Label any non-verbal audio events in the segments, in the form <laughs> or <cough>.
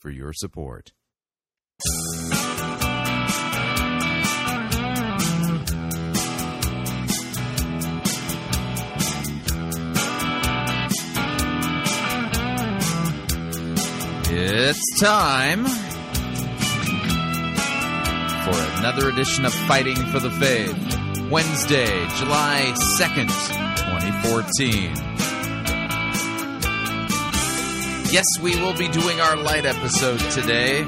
for your support. It's time for another edition of Fighting for the Faith. Wednesday, July 2nd, 2014. Yes, we will be doing our light episode today.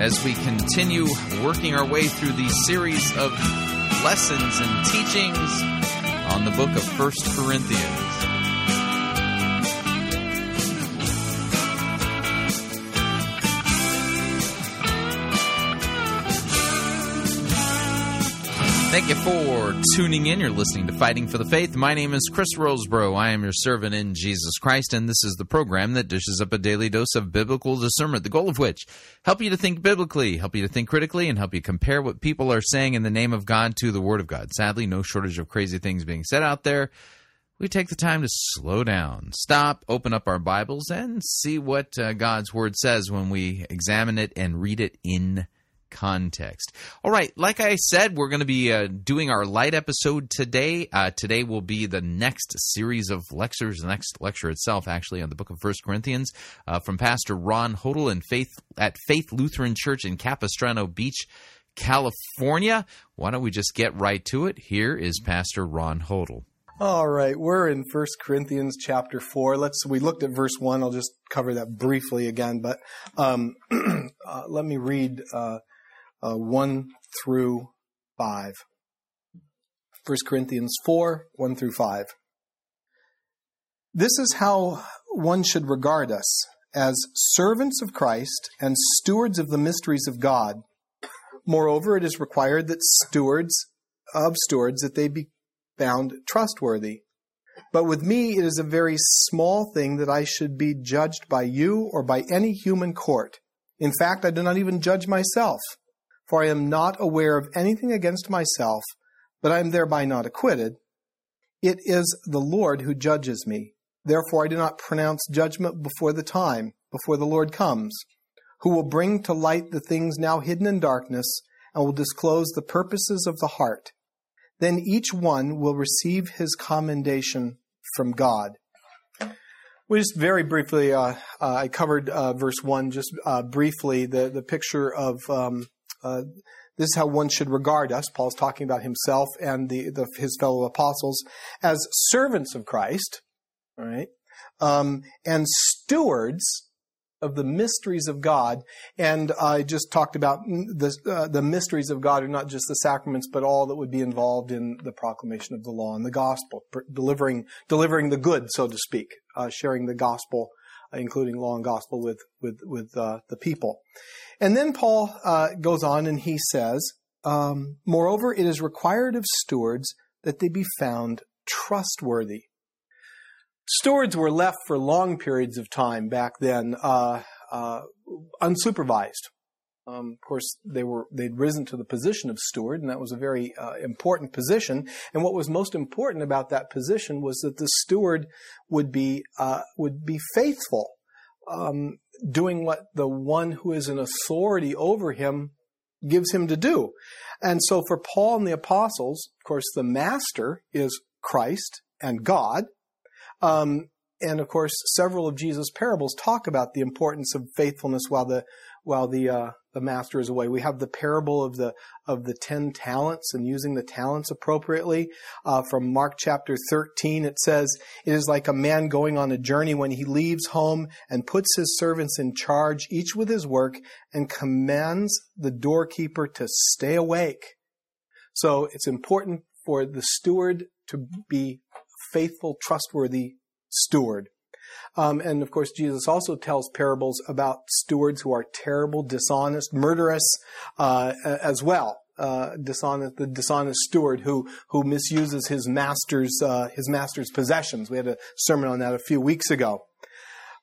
As we continue working our way through these series of lessons and teachings on the book of First Corinthians. Thank you for tuning in. You're listening to Fighting for the Faith. My name is Chris Rosebrough. I am your servant in Jesus Christ, and this is the program that dishes up a daily dose of biblical discernment, the goal of which help you to think biblically, help you to think critically, and help you compare what people are saying in the name of God to the Word of God. Sadly, no shortage of crazy things being said out there. We take the time to slow down, stop, open up our Bibles, and see what uh, God's Word says when we examine it and read it in context. All right, like I said, we're going to be uh, doing our light episode today. Uh, today will be the next series of lectures, the next lecture itself, actually, on the book of First Corinthians, uh, from Pastor Ron Hodel and Faith at Faith Lutheran Church in Capistrano Beach, California. Why don't we just get right to it? Here is Pastor Ron Hodel. All right, we're in First Corinthians chapter four. Let's we looked at verse one. I'll just cover that briefly again, but um, <clears throat> uh, let me read uh, uh, 1 through 5. 1 Corinthians 4, 1 through 5. This is how one should regard us as servants of Christ and stewards of the mysteries of God. Moreover, it is required that stewards of stewards that they be found trustworthy. But with me, it is a very small thing that I should be judged by you or by any human court. In fact, I do not even judge myself for I am not aware of anything against myself, but I am thereby not acquitted. It is the Lord who judges me. Therefore I do not pronounce judgment before the time, before the Lord comes, who will bring to light the things now hidden in darkness, and will disclose the purposes of the heart. Then each one will receive his commendation from God. We just very briefly, uh, uh, I covered uh, verse 1 just uh, briefly, the, the picture of um, uh, this is how one should regard us. Paul's talking about himself and the, the his fellow apostles as servants of Christ, right? Um, and stewards of the mysteries of God. And I just talked about the uh, the mysteries of God are not just the sacraments, but all that would be involved in the proclamation of the law and the gospel, delivering delivering the good, so to speak, uh, sharing the gospel, including law and gospel, with with with uh, the people. And then Paul uh, goes on and he says, um, Moreover, it is required of stewards that they be found trustworthy. Stewards were left for long periods of time back then, uh, uh, unsupervised. Um, of course, they were they'd risen to the position of steward, and that was a very uh, important position. And what was most important about that position was that the steward would be uh, would be faithful. Um, doing what the one who is an authority over him gives him to do. And so for Paul and the apostles, of course, the master is Christ and God. Um, and of course, several of Jesus' parables talk about the importance of faithfulness while the while the uh, the master is away. We have the parable of the of the ten talents and using the talents appropriately. Uh, from Mark chapter thirteen, it says, "It is like a man going on a journey when he leaves home and puts his servants in charge, each with his work, and commands the doorkeeper to stay awake." So it's important for the steward to be faithful, trustworthy steward. Um, and of course, Jesus also tells parables about stewards who are terrible, dishonest, murderous uh, as well. Uh, dishonest, the dishonest steward who who misuses his master's uh, his master's possessions. We had a sermon on that a few weeks ago.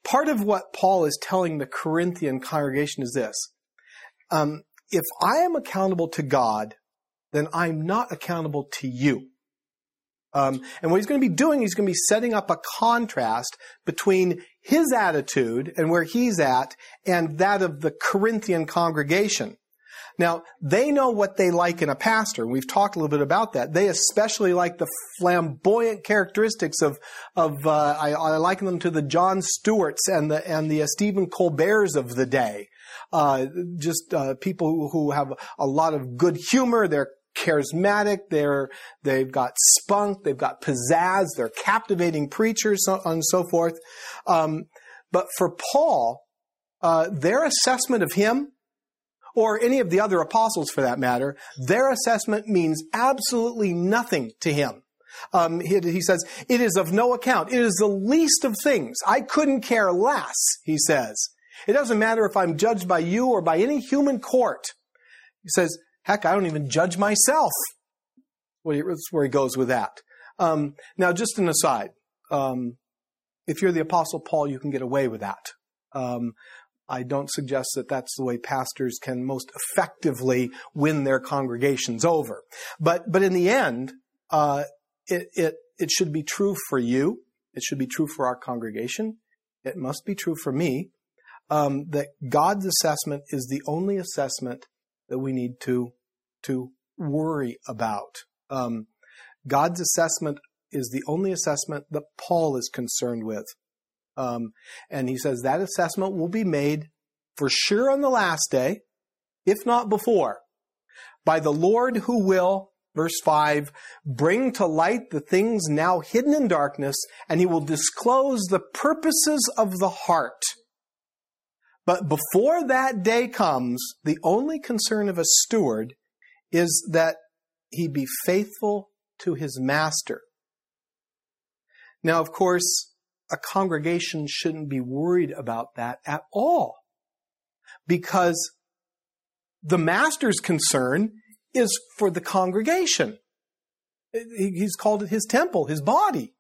Part of what Paul is telling the Corinthian congregation is this: um, if I am accountable to God, then I'm not accountable to you. Um, and what he's going to be doing, he's going to be setting up a contrast between his attitude and where he's at and that of the Corinthian congregation. Now, they know what they like in a pastor. We've talked a little bit about that. They especially like the flamboyant characteristics of, of uh, I, I, liken them to the Jon Stewarts and the, and the uh, Stephen Colberts of the day. Uh, just uh, people who, who have a lot of good humor. They're charismatic. They're they've got spunk. They've got pizzazz. They're captivating preachers, and so forth. Um, but for Paul, uh, their assessment of him, or any of the other apostles for that matter, their assessment means absolutely nothing to him. Um, he, he, says, it is of no account. It is the least of things. I couldn't care less, he says. It doesn't matter if I'm judged by you or by any human court. He says, Heck, I don't even judge myself. That's where he goes with that. Um, now, just an aside. Um, if you're the Apostle Paul, you can get away with that. Um, I don't suggest that that's the way pastors can most effectively win their congregations over. But, but in the end, uh, it, it, it should be true for you. It should be true for our congregation. It must be true for me um, that God's assessment is the only assessment that we need to to worry about. Um, God's assessment is the only assessment that Paul is concerned with. Um, and he says that assessment will be made for sure on the last day, if not before, by the Lord who will, verse 5, bring to light the things now hidden in darkness, and he will disclose the purposes of the heart. But before that day comes, the only concern of a steward is that he be faithful to his master. Now, of course, a congregation shouldn't be worried about that at all because the master's concern is for the congregation. He's called it his temple, his body.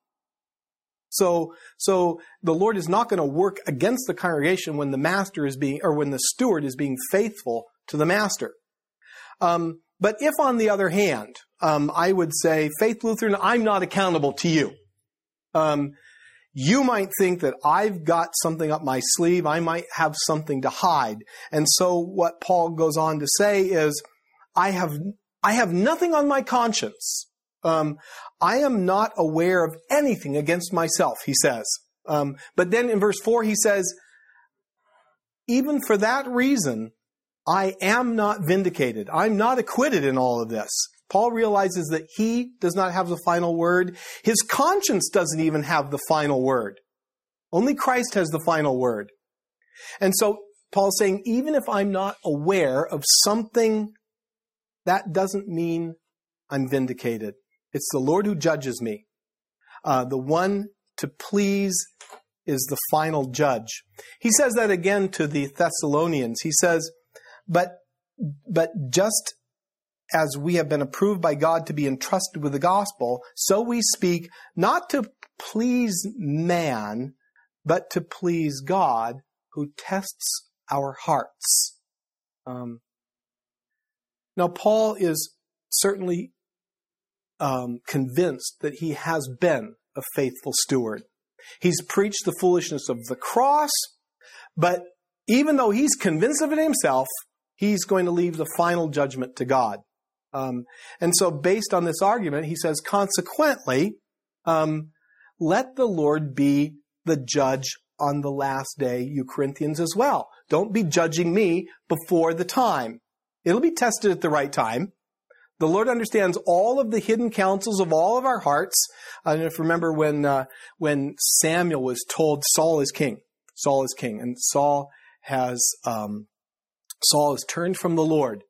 So, so the Lord is not going to work against the congregation when the master is being, or when the steward is being faithful to the master. Um, but if, on the other hand, um, I would say, Faith Lutheran, I'm not accountable to you. Um, you might think that I've got something up my sleeve. I might have something to hide. And so what Paul goes on to say is, I have, I have nothing on my conscience. Um, I am not aware of anything against myself, he says. Um, but then in verse 4, he says, even for that reason, I am not vindicated. I'm not acquitted in all of this. Paul realizes that he does not have the final word. His conscience doesn't even have the final word. Only Christ has the final word. And so Paul's saying, even if I'm not aware of something, that doesn't mean I'm vindicated. It's the Lord who judges me. Uh, the one to please is the final judge. He says that again to the Thessalonians. He says, but, but just as we have been approved by God to be entrusted with the gospel, so we speak not to please man, but to please God who tests our hearts. Um, now, Paul is certainly um, convinced that he has been a faithful steward. He's preached the foolishness of the cross, but even though he's convinced of it himself, he's going to leave the final judgment to God. Um, and so, based on this argument, he says, consequently, um, let the Lord be the judge on the last day, you Corinthians as well. Don't be judging me before the time. It'll be tested at the right time. The Lord understands all of the hidden counsels of all of our hearts. And if you remember when, uh, when Samuel was told Saul is king. Saul is king. And Saul has, um, Saul has turned from the Lord.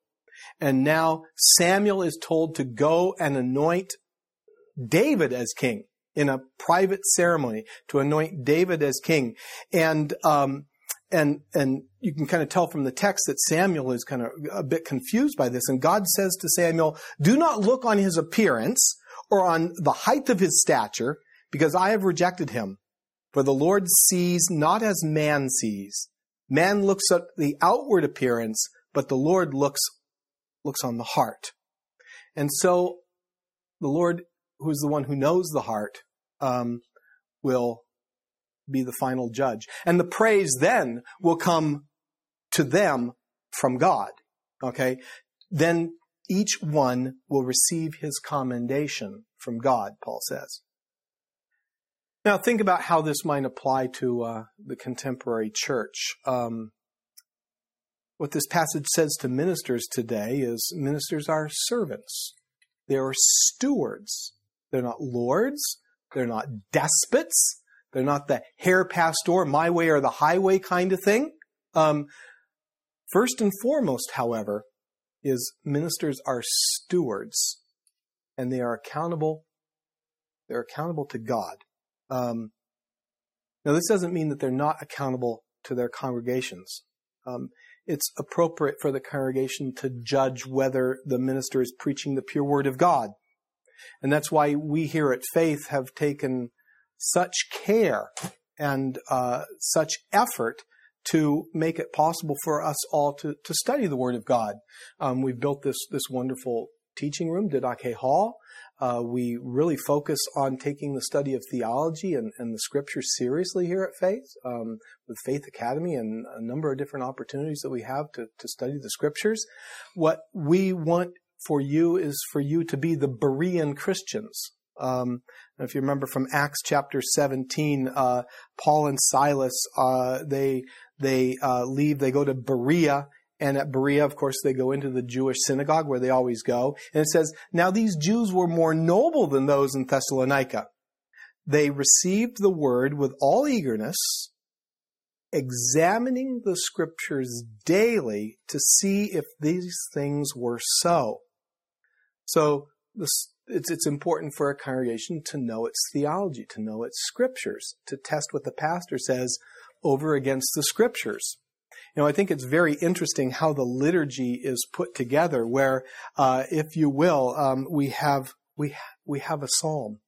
And now Samuel is told to go and anoint David as king. in a private ceremony to anoint David as king. And, um, and, and you can kind of tell from the text that Samuel is kind of a bit confused by this. And God says to Samuel, do not look on his appearance or on the height of his stature, because I have rejected him. For the Lord sees not as man sees. Man looks at the outward appearance, but the Lord looks, looks on the heart. And so the Lord, who is the one who knows the heart, um, will be the final judge. And the praise then will come to them from God. Okay? Then each one will receive his commendation from God, Paul says. Now, think about how this might apply to uh, the contemporary church. Um, what this passage says to ministers today is ministers are servants. They are stewards. They're not lords. They're not despots. They're not the hair pastor, my way or the highway kind of thing. Um, first and foremost, however, is ministers are stewards and they are accountable. They're accountable to God. Um, now, this doesn't mean that they're not accountable to their congregations. Um, it's appropriate for the congregation to judge whether the minister is preaching the pure word of God. And that's why we here at Faith have taken such care and uh, such effort to make it possible for us all to, to study the Word of God. Um, we've built this this wonderful teaching room, Didache Hall. Uh, we really focus on taking the study of theology and, and the scriptures seriously here at Faith, um, with Faith Academy and a number of different opportunities that we have to, to study the scriptures. What we want for you is for you to be the Berean Christians. Um, if you remember from Acts chapter 17, uh, Paul and Silas, uh, they they uh, leave, they go to Berea, and at Berea, of course, they go into the Jewish synagogue where they always go. And it says, Now these Jews were more noble than those in Thessalonica. They received the word with all eagerness, examining the scriptures daily to see if these things were so. So this, it's, it's important for a congregation to know its theology, to know its scriptures, to test what the pastor says over against the scriptures. You know, I think it's very interesting how the liturgy is put together, where, uh, if you will, um, we have we we have a psalm.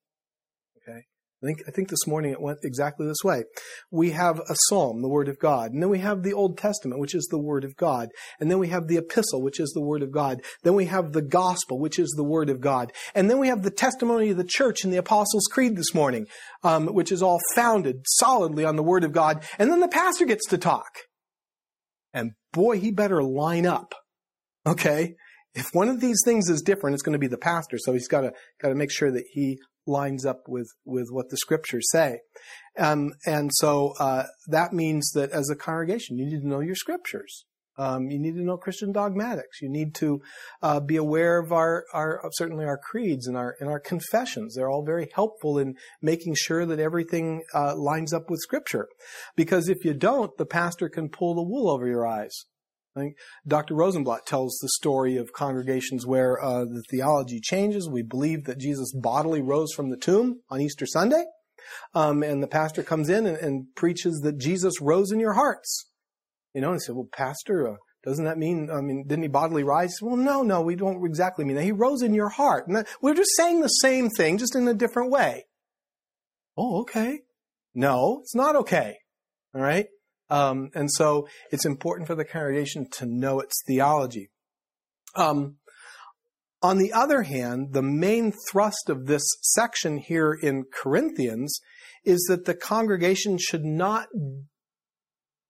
Okay, I think I think this morning it went exactly this way. We have a psalm, the Word of God, and then we have the Old Testament, which is the Word of God, and then we have the Epistle, which is the Word of God. Then we have the Gospel, which is the Word of God, and then we have the testimony of the Church in the Apostles' Creed this morning, um, which is all founded solidly on the Word of God. And then the pastor gets to talk. Boy, he better line up. Okay? If one of these things is different, it's going to be the pastor. So he's got to, got to make sure that he lines up with, with what the scriptures say. Um, and so, uh, that means that as a congregation, you need to know your scriptures. Um, you need to know Christian dogmatics. You need to uh, be aware of our, our certainly our creeds and our and our confessions. They're all very helpful in making sure that everything uh, lines up with Scripture. Because if you don't, the pastor can pull the wool over your eyes. I think Dr. Rosenbladt tells the story of congregations where uh, the theology changes. We believe that Jesus bodily rose from the tomb on Easter Sunday. Um, and the pastor comes in and, and preaches that Jesus rose in your hearts. You know, and he said, well, Pastor, uh, doesn't that mean, I mean, didn't he bodily rise? Well, no, no, we don't exactly mean that. He rose in your heart. And that, we're just saying the same thing, just in a different way. Oh, okay. No, it's not okay. All right. Um, and so it's important for the congregation to know its theology. Um, on the other hand, the main thrust of this section here in Corinthians is that the congregation should not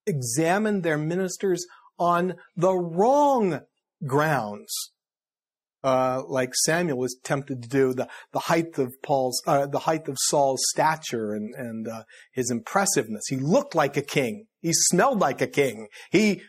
examine their ministers on the wrong grounds. Uh, like Samuel was tempted to do, the, the height of Paul's, uh, the height of Saul's stature and, and uh, his impressiveness. He looked like a king. He smelled like a king. He,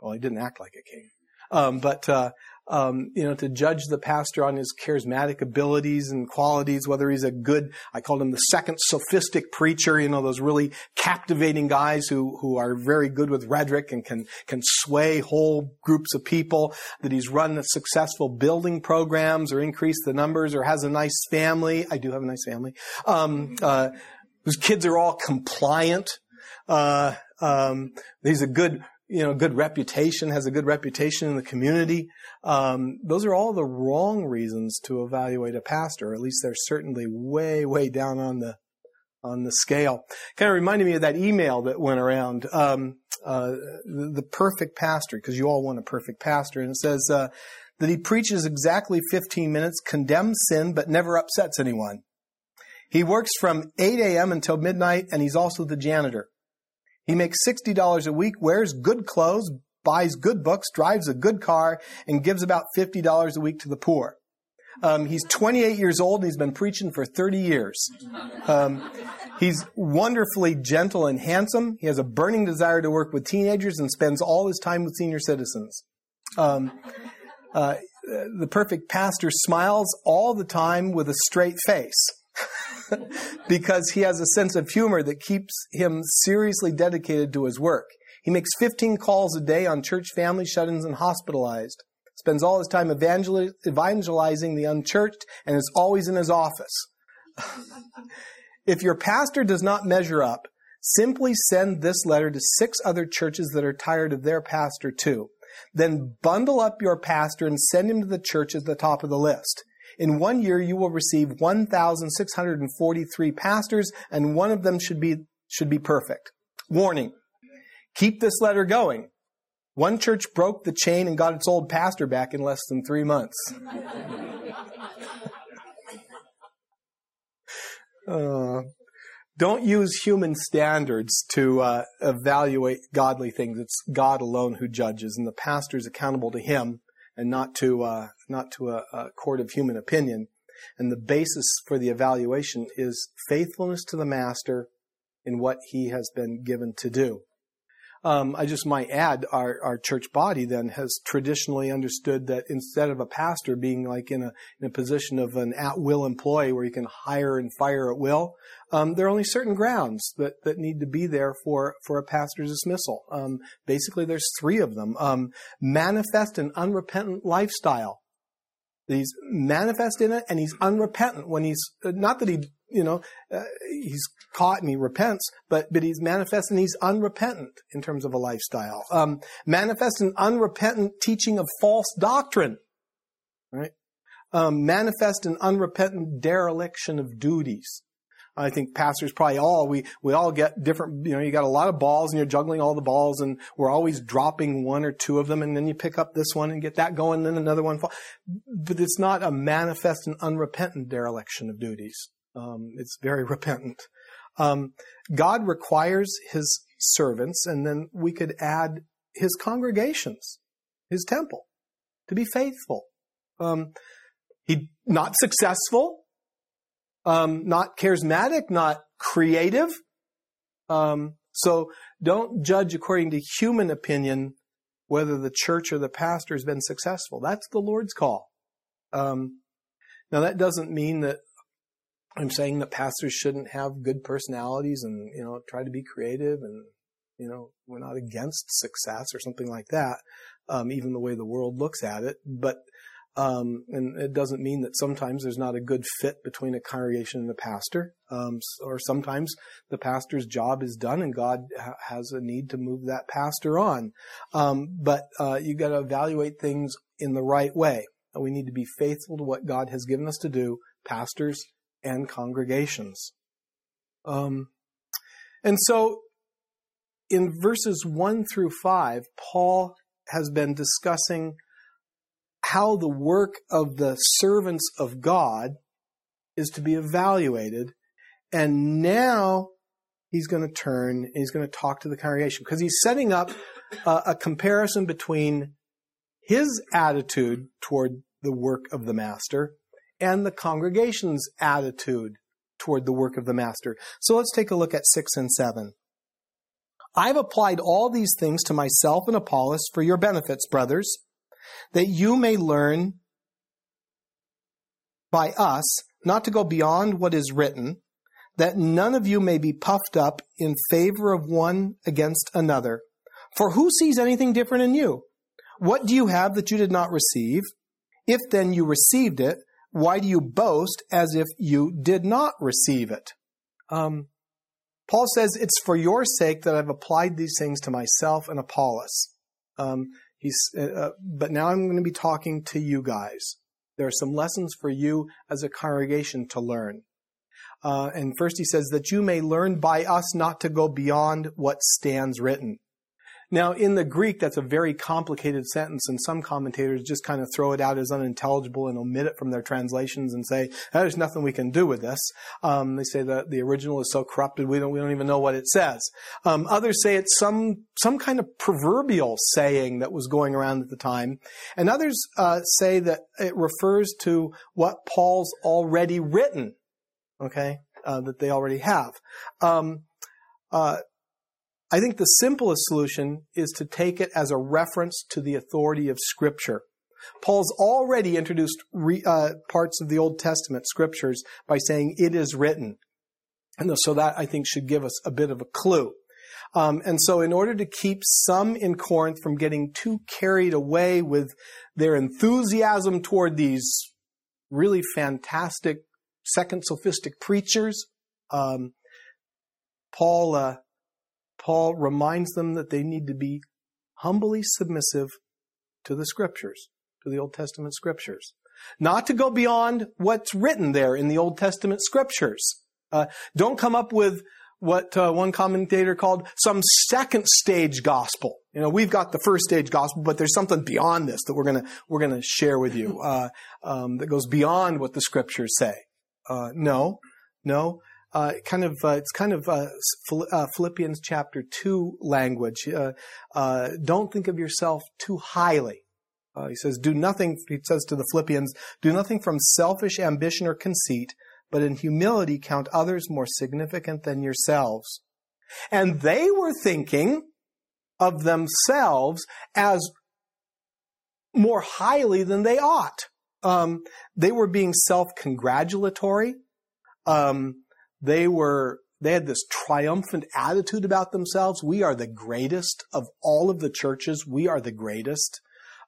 well, he didn't act like a king. Um, but, uh, um, you know, to judge the pastor on his charismatic abilities and qualities, whether he's a good, I called him the second sophistic preacher, you know, those really captivating guys who, who are very good with rhetoric and can, can sway whole groups of people, that he's run successful building programs or increased the numbers or has a nice family. I do have a nice family. Um, uh, whose kids are all compliant. Uh, um, he's a good you know, good reputation, has a good reputation in the community. Um, those are all the wrong reasons to evaluate a pastor. At least they're certainly way, way down on the on the scale. Kind of reminded me of that email that went around, um, uh, the, perfect pastor, because you all want a perfect pastor, and it says uh, that he preaches exactly 15 minutes, condemns sin, but never upsets anyone. He works from 8 a.m. until midnight, and he's also the janitor. He makes $60 a week, wears good clothes, buys good books, drives a good car, and gives about $50 a week to the poor. Um, he's 28 years old and he's been preaching for 30 years. Um, he's wonderfully gentle and handsome. He has a burning desire to work with teenagers and spends all his time with senior citizens. Um, uh, the perfect pastor smiles all the time with a straight face. <laughs> <laughs> because he has a sense of humor that keeps him seriously dedicated to his work. He makes 15 calls a day on church family shut-ins and hospitalized. Spends all his time evangelizing the unchurched and is always in his office. <laughs> if your pastor does not measure up, simply send this letter to six other churches that are tired of their pastor too. Then bundle up your pastor and send him to the church at the top of the list. In one year, you will receive 1,643 pastors, and one of them should be, should be perfect. Warning. Keep this letter going. One church broke the chain and got its old pastor back in less than three months. <laughs> uh, don't use human standards to uh, evaluate godly things. It's God alone who judges, and the pastor is accountable to Him and not to uh, not to a, a court of human opinion. And the basis for the evaluation is faithfulness to the master in what he has been given to do. Um, I just might add, our, our church body then has traditionally understood that instead of a pastor being like in a, in a position of an at will employee where you can hire and fire at will, um, there are only certain grounds that, that need to be there for, for a pastor's dismissal. Um, basically, there's three of them. Um, manifest an unrepentant lifestyle. He's manifest in it and he's unrepentant when he's, not that he you know, uh, he's caught and he repents, but, but he's manifest and he's unrepentant in terms of a lifestyle. Um, manifest an unrepentant teaching of false doctrine, right? Um, manifest an unrepentant dereliction of duties. I think pastors probably all, we, we all get different, you know, you got a lot of balls and you're juggling all the balls and we're always dropping one or two of them and then you pick up this one and get that going and then another one fall. But it's not a manifest and unrepentant dereliction of duties. Um, it's very <laughs> repentant. Um, God requires his servants, and then we could add his congregations, his temple, to be faithful. Um, he not successful, um, not charismatic, not creative. Um, so don't judge according to human opinion whether the church or the pastor has been successful. That's the Lord's call. Um, now that doesn't mean that I'm saying that pastors shouldn't have good personalities and, you know, try to be creative and, you know, we're not against success or something like that, um, even the way the world looks at it. But, um, and it doesn't mean that sometimes there's not a good fit between a congregation and a pastor. Um, or sometimes the pastor's job is done and God ha- has a need to move that pastor on. Um, but, uh, you gotta evaluate things in the right way. We need to be faithful to what God has given us to do. Pastors and congregations. Um, and so in verses 1 through 5, Paul has been discussing how the work of the servants of God is to be evaluated. And now he's going to turn and he's going to talk to the congregation because he's setting up a, comparison between his attitude toward the work of the master and the congregation's attitude toward the work of the master. So let's take a look at 6 and 7. I've applied all these things to myself and Apollos for your benefits, brothers, that you may learn by us not to go beyond what is written, that none of you may be puffed up in favor of one against another. For who sees anything different in you? What do you have that you did not receive? If then you received it, why do you boast as if you did not receive it? Um, Paul says, It's for your sake that I've applied these things to myself and Apollos. Um, he's, uh, uh but now I'm going to be talking to you guys. There are some lessons for you as a congregation to learn. Uh, and first he says that you may learn by us not to go beyond what stands written. Now, in the Greek, that's a very complicated sentence, and some commentators just kind of throw it out as unintelligible and omit it from their translations and say, "There's nothing we can do with this." Um, they say that the original is so corrupted we don't we don't even know what it says. Um, others say it's some some kind of proverbial saying that was going around at the time, and others uh, say that it refers to what Paul's already written. Okay, uh, that they already have. Um, uh, I think the simplest solution is to take it as a reference to the authority of Scripture. Paul's already introduced re, uh, parts of the Old Testament scriptures by saying it is written. And so that I think should give us a bit of a clue. Um, and so in order to keep some in Corinth from getting too carried away with their enthusiasm toward these really fantastic second sophistic preachers, um, Paul uh, Paul reminds them that they need to be humbly submissive to the scriptures, to the Old Testament scriptures. Not to go beyond what's written there in the Old Testament scriptures. Uh, don't come up with what uh, one commentator called some second stage gospel. You know, we've got the first stage gospel, but there's something beyond this that we're gonna we're gonna share with you uh, um, that goes beyond what the scriptures say. Uh, no, no uh, kind of uh, it's kind of uh, uh Philippians chapter two language. Uh, uh, don't think of yourself too highly. he says, "Do nothing." He says to the Philippians, "Do nothing from selfish ambition or conceit, but in humility count others more significant than yourselves." And they were thinking of themselves as more highly than they ought. Um, they were being self-congratulatory. Um, they were, they had this triumphant attitude about themselves. We are the greatest of all of the churches. We are the greatest.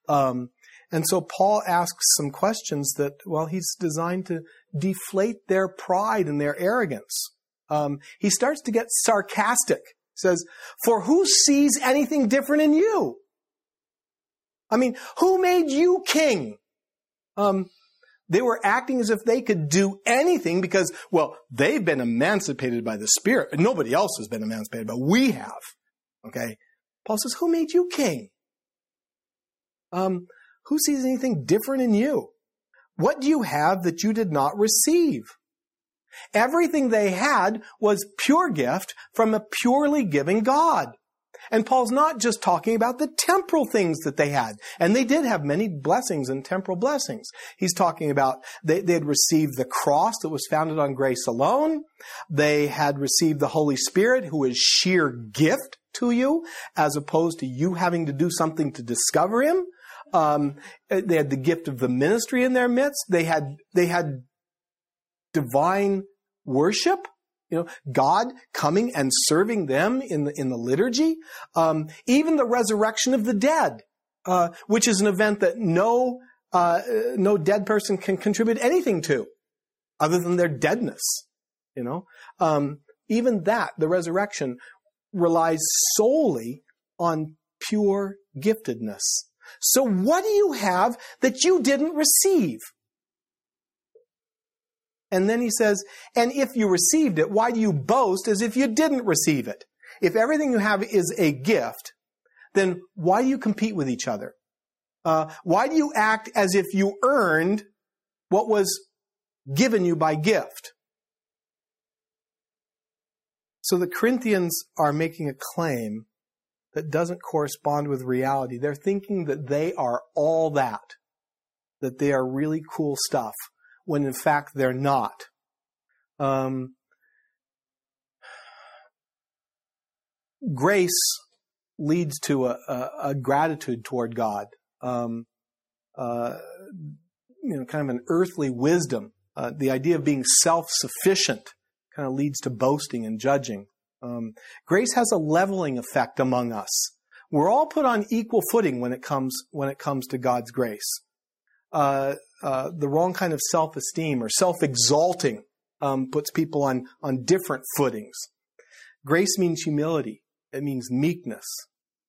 Um, and so Paul asks some questions that, well, he's designed to deflate their pride and their arrogance. Um, he starts to get sarcastic. He says, For who sees anything different in you? I mean, who made you king? Um, they were acting as if they could do anything because, well, they've been emancipated by the Spirit. Nobody else has been emancipated, but we have. Okay? Paul says, Who made you king? Um, who sees anything different in you? What do you have that you did not receive? Everything they had was pure gift from a purely giving God. And Paul's not just talking about the temporal things that they had. And they did have many blessings and temporal blessings. He's talking about they, they had received the cross that was founded on grace alone. They had received the Holy Spirit, who is sheer gift to you, as opposed to you having to do something to discover Him. Um, they had the gift of the ministry in their midst. They had, they had divine worship you know, God coming and serving them in the, in the liturgy. Um, even the resurrection of the dead, uh, which is an event that no, uh, no dead person can contribute anything to other than their deadness. You know, um, even that, the resurrection, relies solely on pure giftedness. So what do you have that you didn't receive? And then he says, and if you received it, why do you boast as if you didn't receive it? If everything you have is a gift, then why do you compete with each other? Uh, why do you act as if you earned what was given you by gift? So the Corinthians are making a claim that doesn't correspond with reality. They're thinking that they are all that, that they are really cool stuff when in fact they're not. Um, grace leads to a, a, a, gratitude toward God. Um, uh, you know, kind of an earthly wisdom. Uh, the idea of being self-sufficient kind of leads to boasting and judging. Um, grace has a leveling effect among us. We're all put on equal footing when it comes when it comes to God's grace. Uh, uh, the wrong kind of self-esteem or self-exalting um, puts people on on different footings. Grace means humility. It means meekness.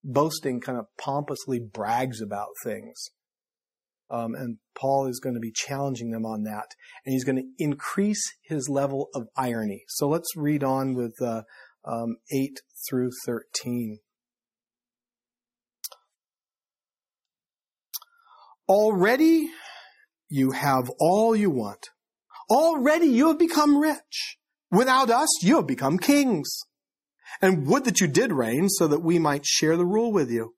Boasting kind of pompously brags about things. Um, and Paul is going to be challenging them on that. And he's going to increase his level of irony. So let's read on with uh, um, 8 through 13. Already you have all you want. Already you have become rich. Without us, you have become kings. And would that you did reign so that we might share the rule with you.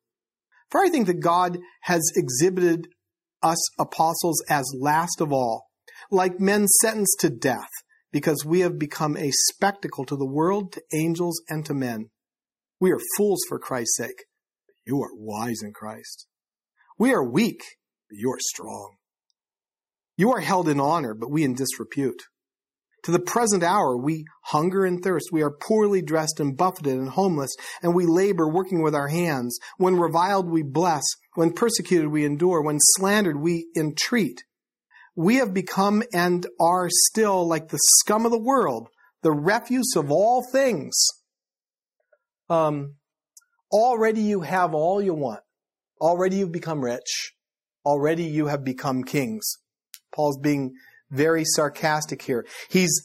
For I think that God has exhibited us apostles as last of all, like men sentenced to death, because we have become a spectacle to the world, to angels, and to men. We are fools for Christ's sake. but You are wise in Christ. We are weak, but you are strong. You are held in honor, but we in disrepute. To the present hour, we hunger and thirst. We are poorly dressed and buffeted and homeless, and we labor working with our hands. When reviled, we bless. When persecuted, we endure. When slandered, we entreat. We have become and are still like the scum of the world, the refuse of all things. Um, already you have all you want. Already you've become rich. Already you have become kings. Paul's being very sarcastic here. He's,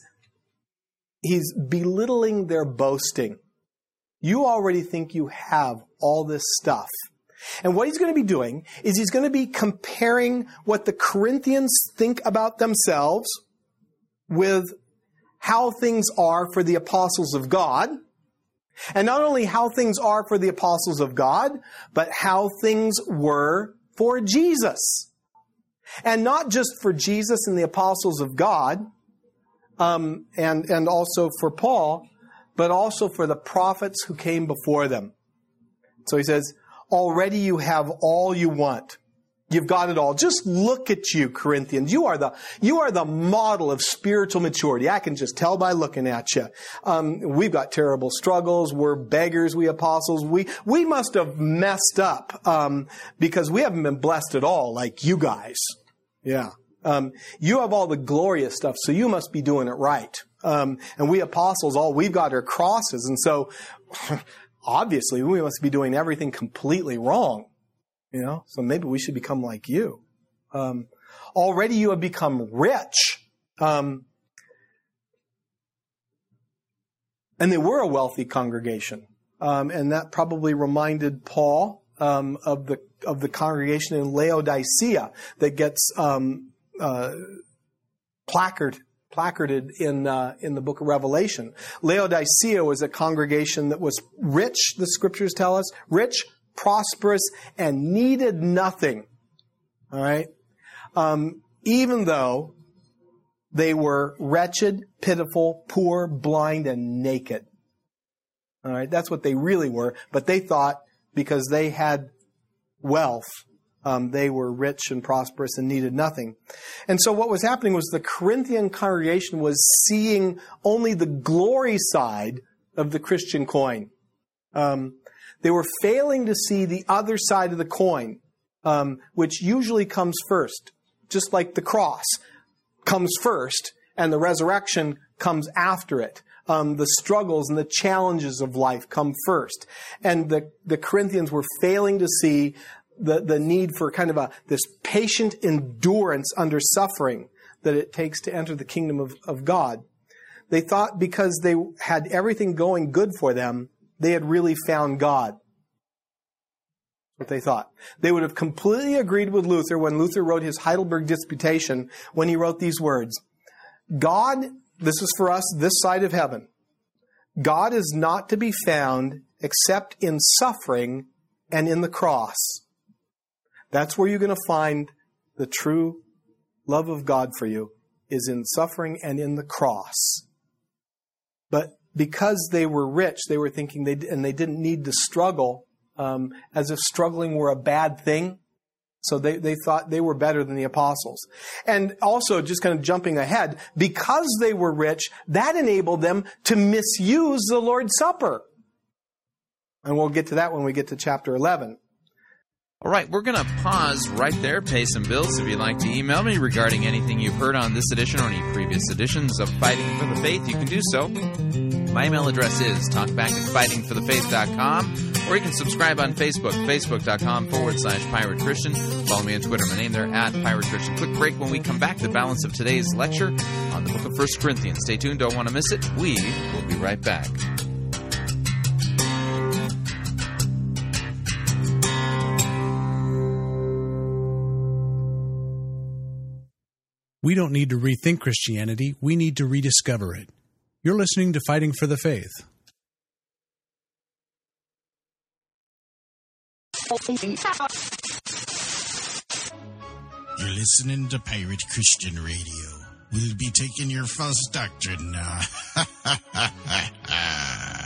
he's belittling their boasting. You already think you have all this stuff. And what he's going to be doing is he's going to be comparing what the Corinthians think about themselves with how things are for the apostles of God. And not only how things are for the apostles of God, but how things were for Jesus. And not just for Jesus and the apostles of God, um, and, and also for Paul, but also for the prophets who came before them. So he says, already you have all you want. You've got it all. Just look at you, Corinthians. You are the, you are the model of spiritual maturity. I can just tell by looking at you. Um, we've got terrible struggles. We're beggars, we apostles. We, we must have messed up, um, because we haven't been blessed at all like you guys. Yeah. Um, you have all the glorious stuff, so you must be doing it right. Um, and we apostles, all we've got are crosses. And so, <laughs> obviously, we must be doing everything completely wrong. You know, so maybe we should become like you. Um, already you have become rich. Um, and they were a wealthy congregation. Um, and that probably reminded Paul um, of the of the congregation in Laodicea that gets um, uh, placard placarded in uh, in the book of Revelation. Laodicea was a congregation that was rich. The scriptures tell us rich, prosperous, and needed nothing. All right, um, even though they were wretched, pitiful, poor, blind, and naked. All right, that's what they really were. But they thought because they had wealth, um, they were rich and prosperous and needed nothing. And so what was happening was the Corinthian congregation was seeing only the glory side of the Christian coin. Um, they were failing to see the other side of the coin, um, which usually comes first, just like the cross comes first and the resurrection comes after it. Um, the struggles and the challenges of life come first. And the, the Corinthians were failing to see the, the need for kind of a, this patient endurance under suffering that it takes to enter the kingdom of, of God. They thought because they had everything going good for them, they had really found God. What they thought. They would have completely agreed with Luther when Luther wrote his Heidelberg Disputation when he wrote these words. God, this is for us this side of heaven. God is not to be found except in suffering and in the cross. That's where you're going to find the true love of God for you is in suffering and in the cross. But because they were rich, they were thinking they and they didn't need to struggle um, as if struggling were a bad thing. So they, they thought they were better than the apostles. And also, just kind of jumping ahead, because they were rich, that enabled them to misuse the Lord's Supper. And we'll get to that when we get to chapter 11. All right, we're going to pause right there, pay some bills. If you'd like to email me regarding anything you've heard on this edition or any previous editions of Fighting for the Faith, you can do so. My email address is talkback at fightingforthefaith.com, or you can subscribe on Facebook, facebook.com forward slash pirate Christian. Follow me on Twitter, my name there at pirate Christian. Quick break when we come back, the balance of today's lecture on the book of First Corinthians. Stay tuned, don't want to miss it. We will be right back. We don't need to rethink Christianity, we need to rediscover it. You're listening to Fighting for the Faith. You're listening to Pirate Christian Radio. We'll be taking your false doctrine now. <laughs>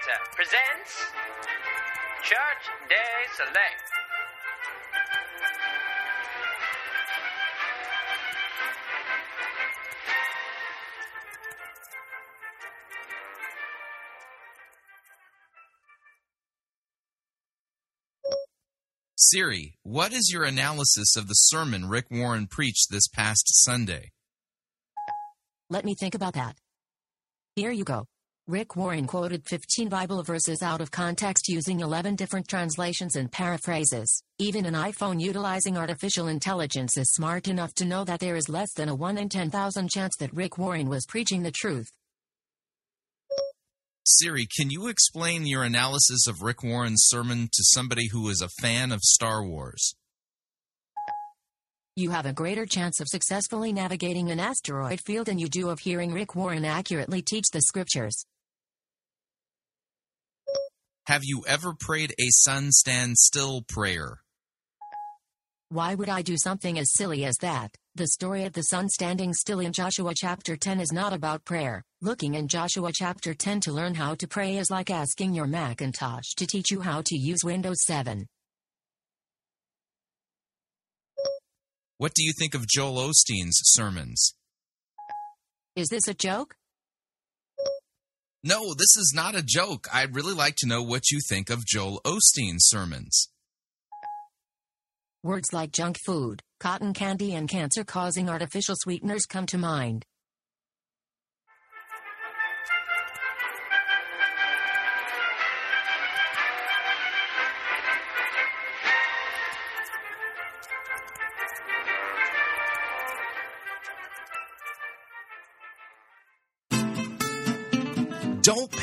Birdcage Theatre presents Church Day Select. Siri, what is your analysis of the sermon Rick Warren preached this past Sunday? Let me think about that. Here you go. Rick Warren quoted 15 Bible verses out of context using 11 different translations and paraphrases. Even an iPhone utilizing artificial intelligence is smart enough to know that there is less than a 1 in 10,000 chance that Rick Warren was preaching the truth. Siri, can you explain your analysis of Rick Warren's sermon to somebody who is a fan of Star Wars? You have a greater chance of successfully navigating an asteroid field than you do of hearing Rick Warren accurately teach the scriptures. Have you ever prayed a sun stand still prayer? Why would I do something as silly as that? The story of the sun standing still in Joshua chapter 10 is not about prayer. Looking in Joshua chapter 10 to learn how to pray is like asking your Macintosh to teach you how to use Windows 7. What do you think of Joel Osteen's sermons? Is this a joke? No, this is not a joke. I'd really like to know what you think of Joel Osteen's sermons. Words like junk food, cotton candy, and cancer causing artificial sweeteners come to mind.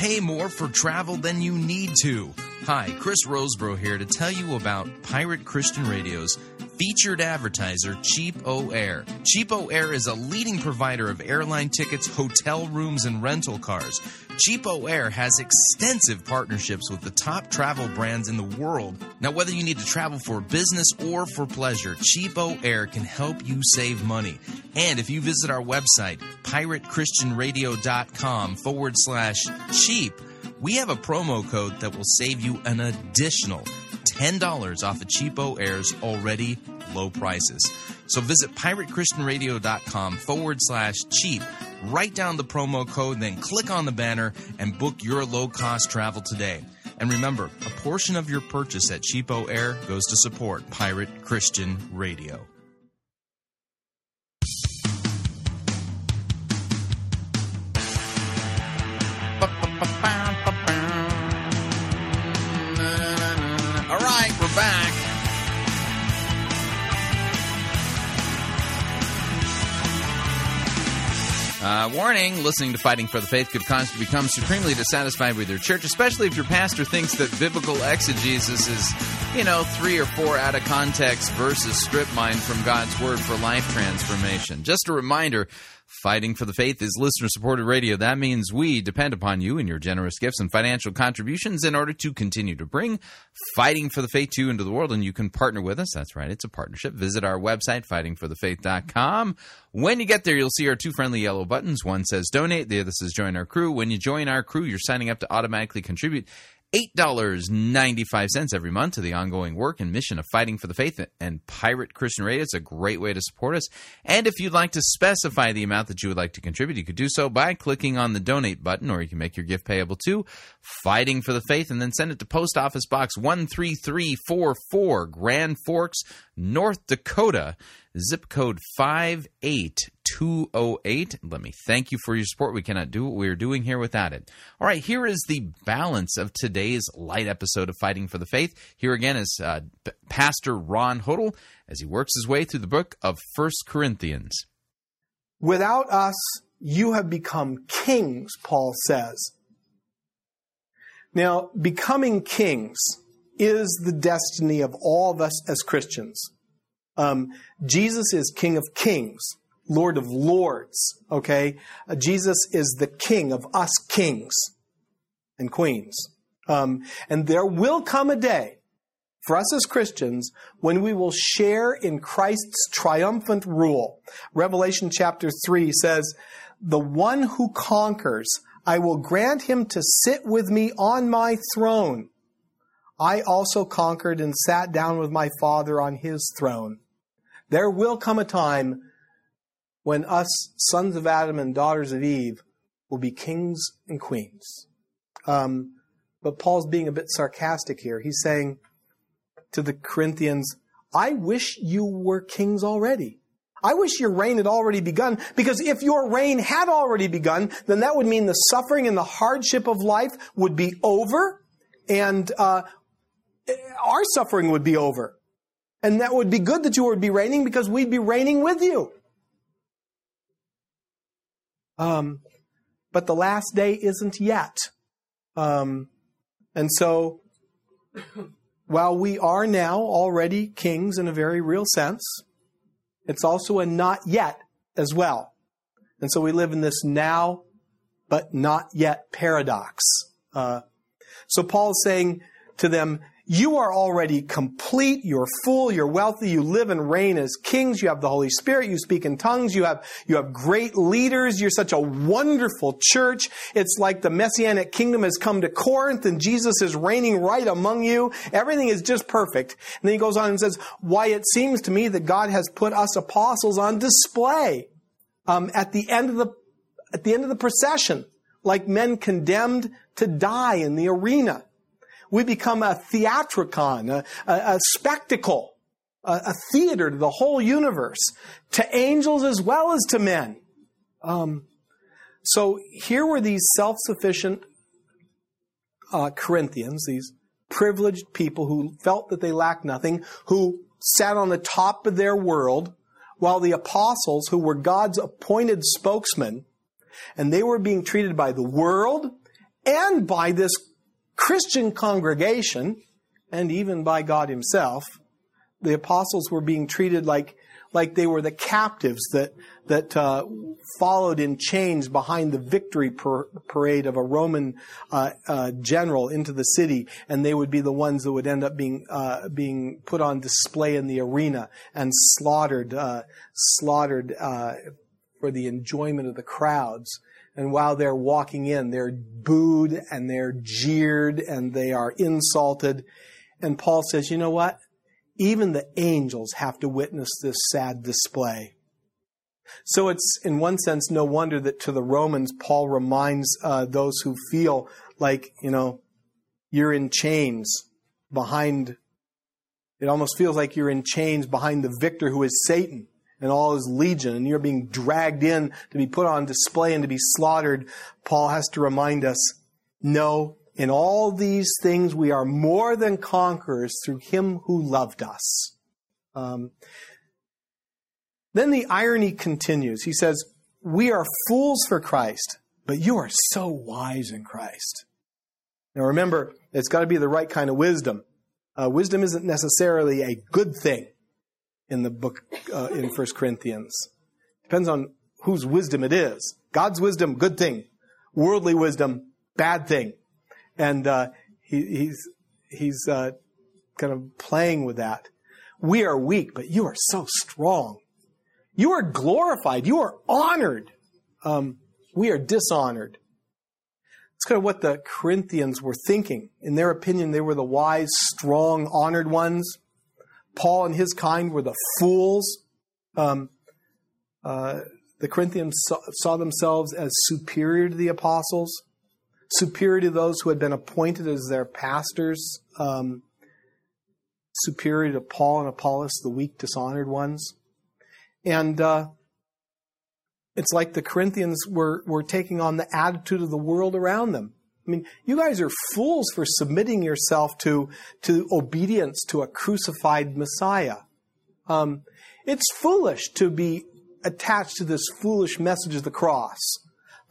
Pay more for travel than you need to. Hi, Chris Rosebrough here to tell you about Pirate Christian Radio's featured advertiser, CheapOair. Cheapo Air is a leading provider of airline tickets, hotel rooms, and rental cars. CheapOair has extensive partnerships with the top travel brands in the world. Now, whether you need to travel for business or for pleasure, CheapOair can help you save money. And if you visit our website, piratechristianradio.com forward slash cheap, we have a promo code that will save you an additional $10 off of CheapOair's already low prices. So visit piratechristianradio.com forward slash cheap, write down the promo code, then click on the banner and book your low cost travel today. And remember, a portion of your purchase at CheapOair goes to support Pirate Christian Radio. Uh, warning listening to Fighting for the Faith could cause you to become supremely dissatisfied with your church, especially if your pastor thinks that biblical exegesis is, you know, three or four out of context verses strip mined from God's Word for life transformation. Just a reminder Fighting for the Faith is listener supported radio. That means we depend upon you and your generous gifts and financial contributions in order to continue to bring Fighting for the Faith to you into the world. And you can partner with us. That's right, it's a partnership. Visit our website, fightingforthefaith.com. When you get there, you'll see our two friendly yellow buttons. One says donate, the other says join our crew. When you join our crew, you're signing up to automatically contribute $8.95 every month to the ongoing work and mission of fighting for the faith and Pirate Christian Radio. It's a great way to support us. And if you'd like to specify the amount that you would like to contribute, you could do so by clicking on the donate button, or you can make your gift payable to Fighting for the Faith and then send it to Post Office Box 13344, Grand Forks, North Dakota, zip code 58208. Let me thank you for your support. We cannot do what we are doing here without it. All right, here is the balance of today's light episode of Fighting for the Faith. Here again is uh, Pastor Ron Hodel as he works his way through the book of First Corinthians. Without us, you have become kings, Paul says. Now, becoming kings is the destiny of all of us as Christians. Um, Jesus is King of Kings, Lord of Lords. Okay, uh, Jesus is the King of us kings and queens. Um, and there will come a day for us as Christians when we will share in Christ's triumphant rule. Revelation chapter 3 says, The one who conquers, I will grant him to sit with me on my throne. I also conquered and sat down with my Father on his throne. There will come a time when us, sons of Adam and daughters of Eve, will be kings and queens. Um, but Paul's being a bit sarcastic here. He's saying to the Corinthians, I wish you were kings already. I wish your reign had already begun because if your reign had already begun, then that would mean the suffering and the hardship of life would be over and uh, our suffering would be over. And that would be good that you would be reigning because we'd be reigning with you. Um, but the last day isn't yet. Um, and so, while we are now already kings in a very real sense, it's also a not yet as well. And so we live in this now, but not yet paradox. Uh, so Paul is saying to them, you are already complete. You're full. You're wealthy. You live and reign as kings. You have the Holy Spirit. You speak in tongues. You have, you have great leaders. You're such a wonderful church. It's like the Messianic kingdom has come to Corinth and Jesus is reigning right among you. Everything is just perfect. And then he goes on and says, why it seems to me that God has put us apostles on display, um, at the end of the, at the end of the procession, like men condemned to die in the arena. We become a theatricon, a, a, a spectacle, a, a, theater to the whole universe, to angels as well as to men. Um, so here were these self-sufficient uh, Corinthians, these privileged people who felt that they lacked nothing, who sat on the top of their world, while the apostles, who were God's appointed spokesmen, and they were being treated by the world and by this Christian congregation, and even by God Himself, the apostles were being treated like like they were the captives that that uh, followed in chains behind the victory par- parade of a Roman uh, uh, general into the city, and they would be the ones that would end up being uh, being put on display in the arena and slaughtered uh, slaughtered uh, for the enjoyment of the crowds. And while they're walking in, they're booed and they're jeered and they are insulted. And Paul says, you know what? Even the angels have to witness this sad display. So it's, in one sense, no wonder that to the Romans, Paul reminds uh, those who feel like, you know, you're in chains behind, it almost feels like you're in chains behind the victor who is Satan and all his legion, and you're being dragged in to be put on display and to be slaughtered, Paul has to remind us, no, in all these things we are more than conquerors through him who loved us. Um, then the irony continues. He says, we are fools for Christ, but you are so wise in Christ. Now remember, it's got to be the right kind of wisdom. Uh, wisdom isn't necessarily a good thing in the book uh, in First Corinthians. Depends on whose wisdom it is. God's wisdom, good thing. Worldly wisdom, bad thing. And uh, he, he's he's uh, kind of playing with that. We are weak, but you are so strong. You are glorified. You are honored. Um, we are dishonored. It's kind of what the Corinthians were thinking. In their opinion, they were the wise, strong, honored ones. Paul and his kind were the fools. Um, uh, the Corinthians saw, saw, themselves as superior to the apostles, superior to those who had been appointed as their pastors, um, superior to Paul and Apollos, the weak, dishonored ones. And uh, it's like the Corinthians were, were taking on the attitude of the world around them. I mean, you guys are fools for submitting yourself to, to obedience to a crucified Messiah. Um, it's foolish to be attached to this foolish message of the cross.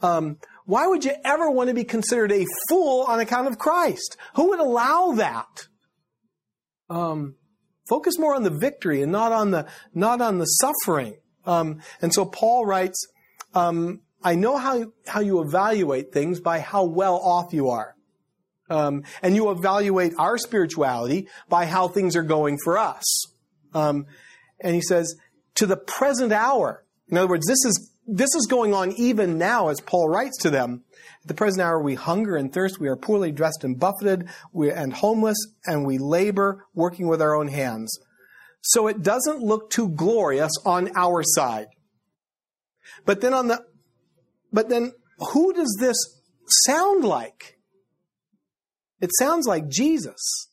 Um, why would you ever want to be considered a fool on account of Christ? Who would allow that? Um, focus more on the victory and not on the not on the suffering. Um, and so Paul writes, um, "I know how how you evaluate things by how well off you are, um, and you evaluate our spirituality by how things are going for us." Um, and he says, "To the present hour." In other words, this is this is going on even now as Paul writes to them. At the present hour, we hunger and thirst. We are poorly dressed and buffeted we, and homeless, and we labor working with our own hands. So it doesn't look too glorious on our side. But then on the, but then who does this sound like? It sounds like Jesus.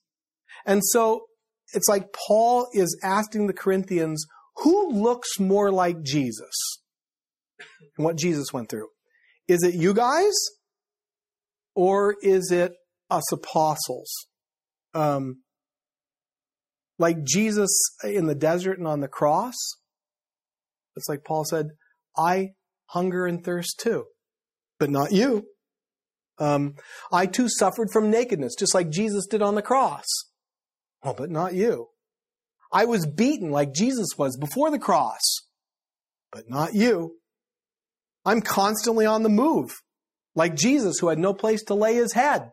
And so it's like Paul is asking the Corinthians, who looks more like Jesus? And what Jesus went through. Is it you guys? Or is it us apostles? Um, like Jesus in the desert and on the cross? It's like Paul said, I hunger and thirst too, but not you. Um, I too suffered from nakedness, just like Jesus did on the cross. Oh, but not you. I was beaten like Jesus was before the cross, but not you. I'm constantly on the move, like Jesus, who had no place to lay his head,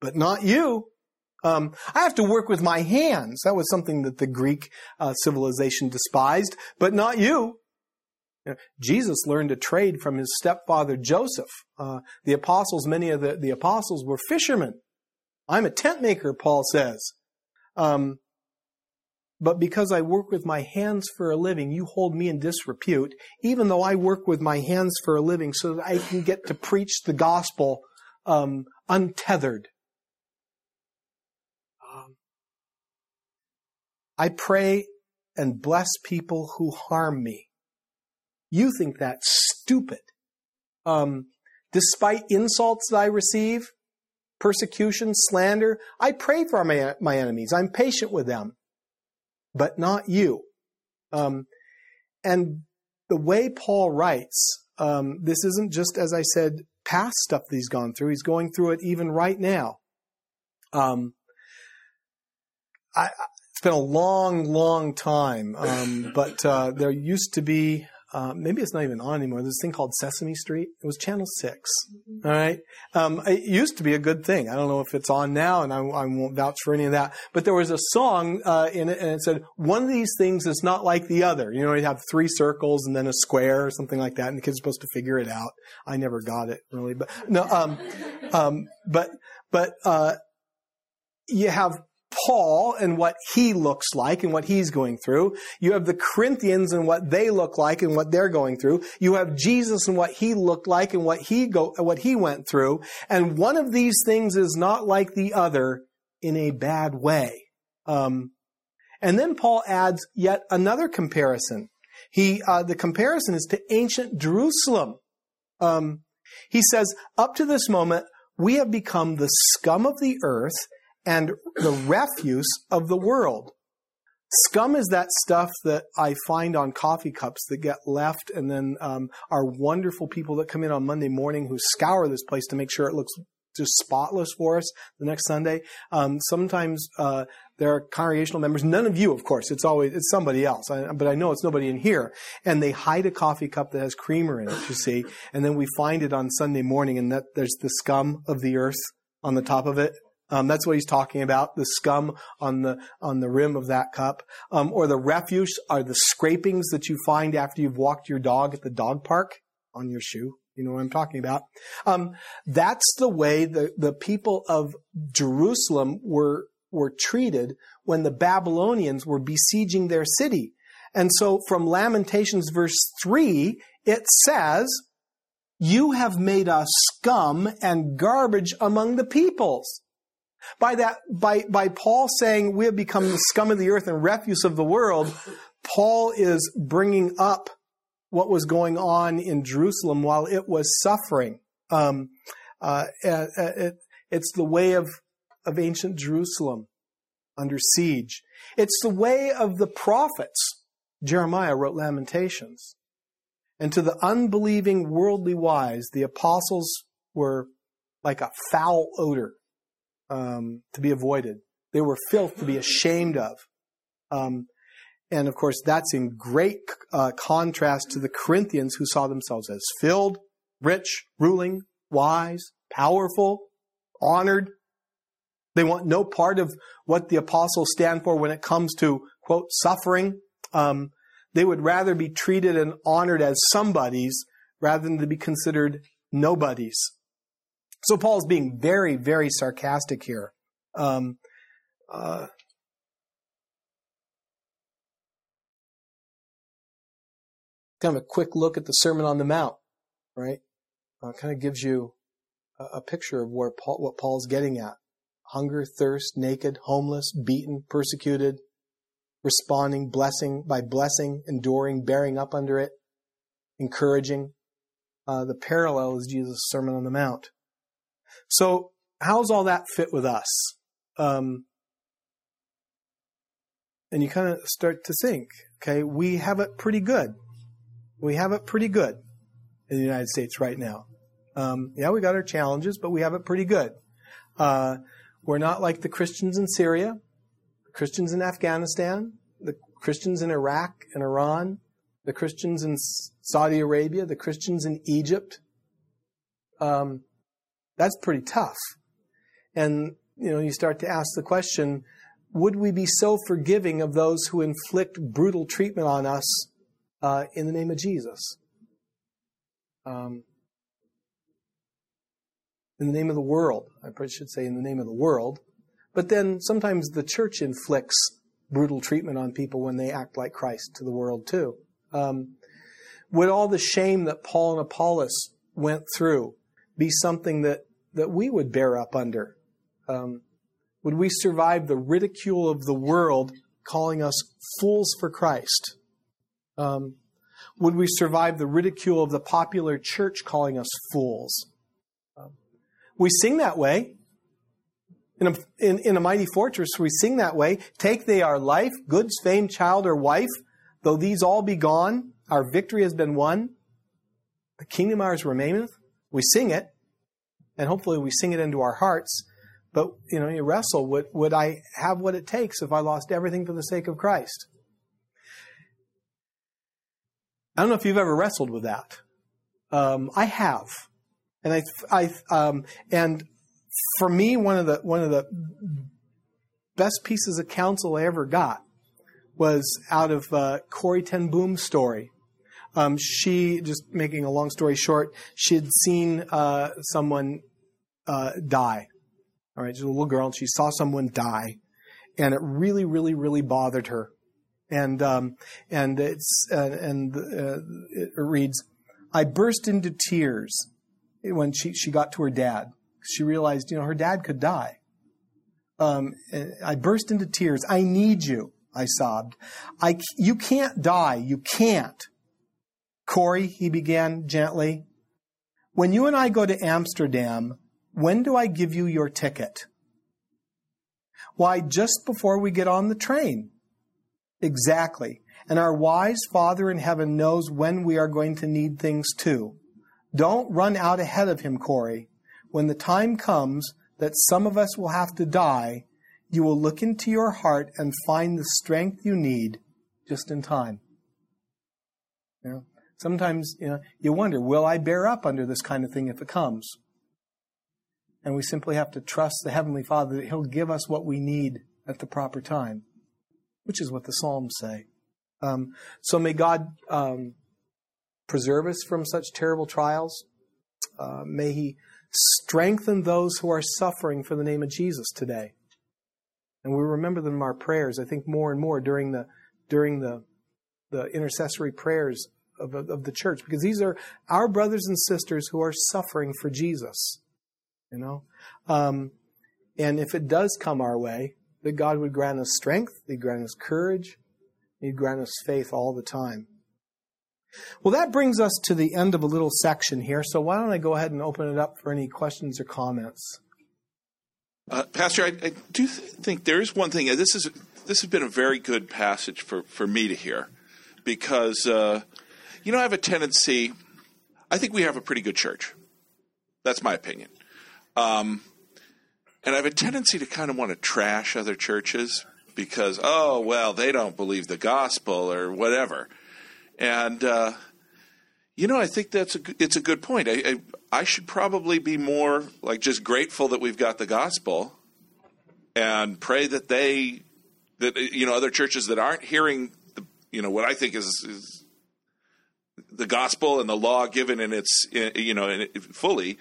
but not you. Um, I have to work with my hands. That was something that the Greek uh, civilization despised, but not you. Jesus learned a trade from his stepfather Joseph. Uh, the apostles, many of the, the apostles were fishermen. I'm a tent maker, Paul says. Um, but because I work with my hands for a living, you hold me in disrepute, even though I work with my hands for a living so that I can get to preach the gospel um, untethered. Um, I pray and bless people who harm me. You think that's stupid. Um, despite insults that I receive, persecution, slander, I pray for my, my enemies. I'm patient with them but not you. Um, and the way Paul writes, um, this isn't just, as I said, past stuff that he's gone through. He's going through it even right now. Um, I, it's been a long, long time, um, but uh, there used to be uh, maybe it's not even on anymore. There's a thing called Sesame Street. It was Channel 6. Mm-hmm. All right. Um, it used to be a good thing. I don't know if it's on now, and I, I won't vouch for any of that. But there was a song uh, in it, and it said, One of these things is not like the other. You know, you have three circles and then a square or something like that, and the kid's are supposed to figure it out. I never got it, really. But, no, um, um, but, but, uh, you have Paul and what he looks like and what he's going through. You have the Corinthians and what they look like and what they're going through. You have Jesus and what he looked like and what he go, what he went through. And one of these things is not like the other in a bad way. Um, and then Paul adds yet another comparison. He, uh, the comparison is to ancient Jerusalem. Um, he says, up to this moment, we have become the scum of the earth and the refuse of the world. Scum is that stuff that I find on coffee cups that get left, and then um, our wonderful people that come in on Monday morning who scour this place to make sure it looks just spotless for us the next Sunday. Um, sometimes uh, there are congregational members, none of you, of course. It's always, it's somebody else. I, but I know it's nobody in here. And they hide a coffee cup that has creamer in it, you see. And then we find it on Sunday morning and that there's the scum of the earth on the top of it. Um, that's what he's talking about. The scum on the on the rim of that cup, um, or the refuse are the scrapings that you find after you've walked your dog at the dog park on your shoe. You know what I'm talking about. Um, that's the way the the people of Jerusalem were were treated when the Babylonians were besieging their city. And so from Lamentations verse 3, it says, You have made us scum and garbage among the peoples. By that, by, by Paul saying we have become the scum of the earth and refuse of the world, Paul is bringing up what was going on in Jerusalem while it was suffering. Um, uh, it, it's the way of of ancient Jerusalem under siege. It's the way of the prophets. Jeremiah wrote Lamentations. And to the unbelieving worldly wise, the apostles were like a foul odor um, to be avoided. They were filth to be ashamed of. Um, and of course, that's in great uh, contrast to the Corinthians who saw themselves as filled, rich, ruling, wise, powerful, honored, they want no part of what the apostles stand for when it comes to, quote, suffering. Um, they would rather be treated and honored as somebodies rather than to be considered nobodies. So Paul's being very, very sarcastic here. Um, uh, kind of a quick look at the Sermon on the Mount, right? Uh, kind of gives you a, a picture of where Paul, what Paul's getting at hunger, thirst, naked, homeless, beaten, persecuted, responding, blessing by blessing, enduring, bearing up under it, encouraging. Uh, the parallel is Jesus' Sermon on the Mount. So, how's all that fit with us? Um, and you kind of start to think, okay, we have it pretty good. We have it pretty good in the United States right now. Um, yeah, we got our challenges, but we have it pretty good. Uh, we're not like the Christians in Syria, the Christians in Afghanistan, the Christians in Iraq and Iran, the Christians in Saudi Arabia, the Christians in Egypt. Um, that's pretty tough. And, you know, you start to ask the question, would we be so forgiving of those who inflict brutal treatment on us uh, in the name of Jesus? Um, in the name of the world. I should say in the name of the world. But then sometimes the church inflicts brutal treatment on people when they act like Christ to the world too. Um, would all the shame that Paul and Apollos went through be something that, that we would bear up under? Um, would we survive the ridicule of the world calling us fools for Christ? Um, would we survive the ridicule of the popular church calling us fools? We sing that way. In a, in, in a mighty fortress, we sing that way. Take they our life, goods, fame, child, or wife, though these all be gone, our victory has been won. The kingdom ours remaineth. We sing it, and hopefully we sing it into our hearts. But you know, you wrestle. Would would I have what it takes if I lost everything for the sake of Christ? I don't know if you've ever wrestled with that. Um, I have. And I, I, um, and for me, one of the one of the best pieces of counsel I ever got was out of uh, Corrie ten Boom's story. Um, she, just making a long story short, she had seen uh, someone uh, die. All right, she's a little girl, and she saw someone die, and it really, really, really bothered her. And um, and it's and uh, it reads, "I burst into tears when she, she got to her dad. She realized, you know, her dad could die. Um, I burst into tears. I need you, I sobbed. I, you can't die. You can't. Corrie, he began gently, when you and I go to Amsterdam, when do I give you your ticket? Why, just before we get on the train. Exactly. And our wise Father in heaven knows when we are going to need things too. Don't run out ahead of him, Corrie. When the time comes that some of us will have to die, you will look into your heart and find the strength you need just in time. You know, sometimes you know you wonder, will I bear up under this kind of thing if it comes? And we simply have to trust the Heavenly Father that He'll give us what we need at the proper time, which is what the Psalms say. Um, so may God um, preserve us from such terrible trials. Uh, may He strengthen those who are suffering for the name of Jesus today. And we remember them in our prayers, I think more and more during the during the the intercessory prayers of, of the church, because these are our brothers and sisters who are suffering for Jesus. You know? Um, and if it does come our way, that God would grant us strength, He'd grant us courage, He'd grant us faith all the time. Well, that brings us to the end of a little section here, so why don't I go ahead and open it up for any questions or comments? Uh, Pastor, I, I do th- think there is one thing. This is this has been a very good passage for, for me to hear because uh, you know I have a tendency. I think we have a pretty good church. That's my opinion. Um, and I have a tendency to kind of want to trash other churches because oh well they don't believe the gospel or whatever. And uh, you know I think that's a it's a good point. I, I I should probably be more like just grateful that we've got the gospel and pray that they that you know other churches that aren't hearing the, you know what I think is, is the gospel and the law given in its you know fully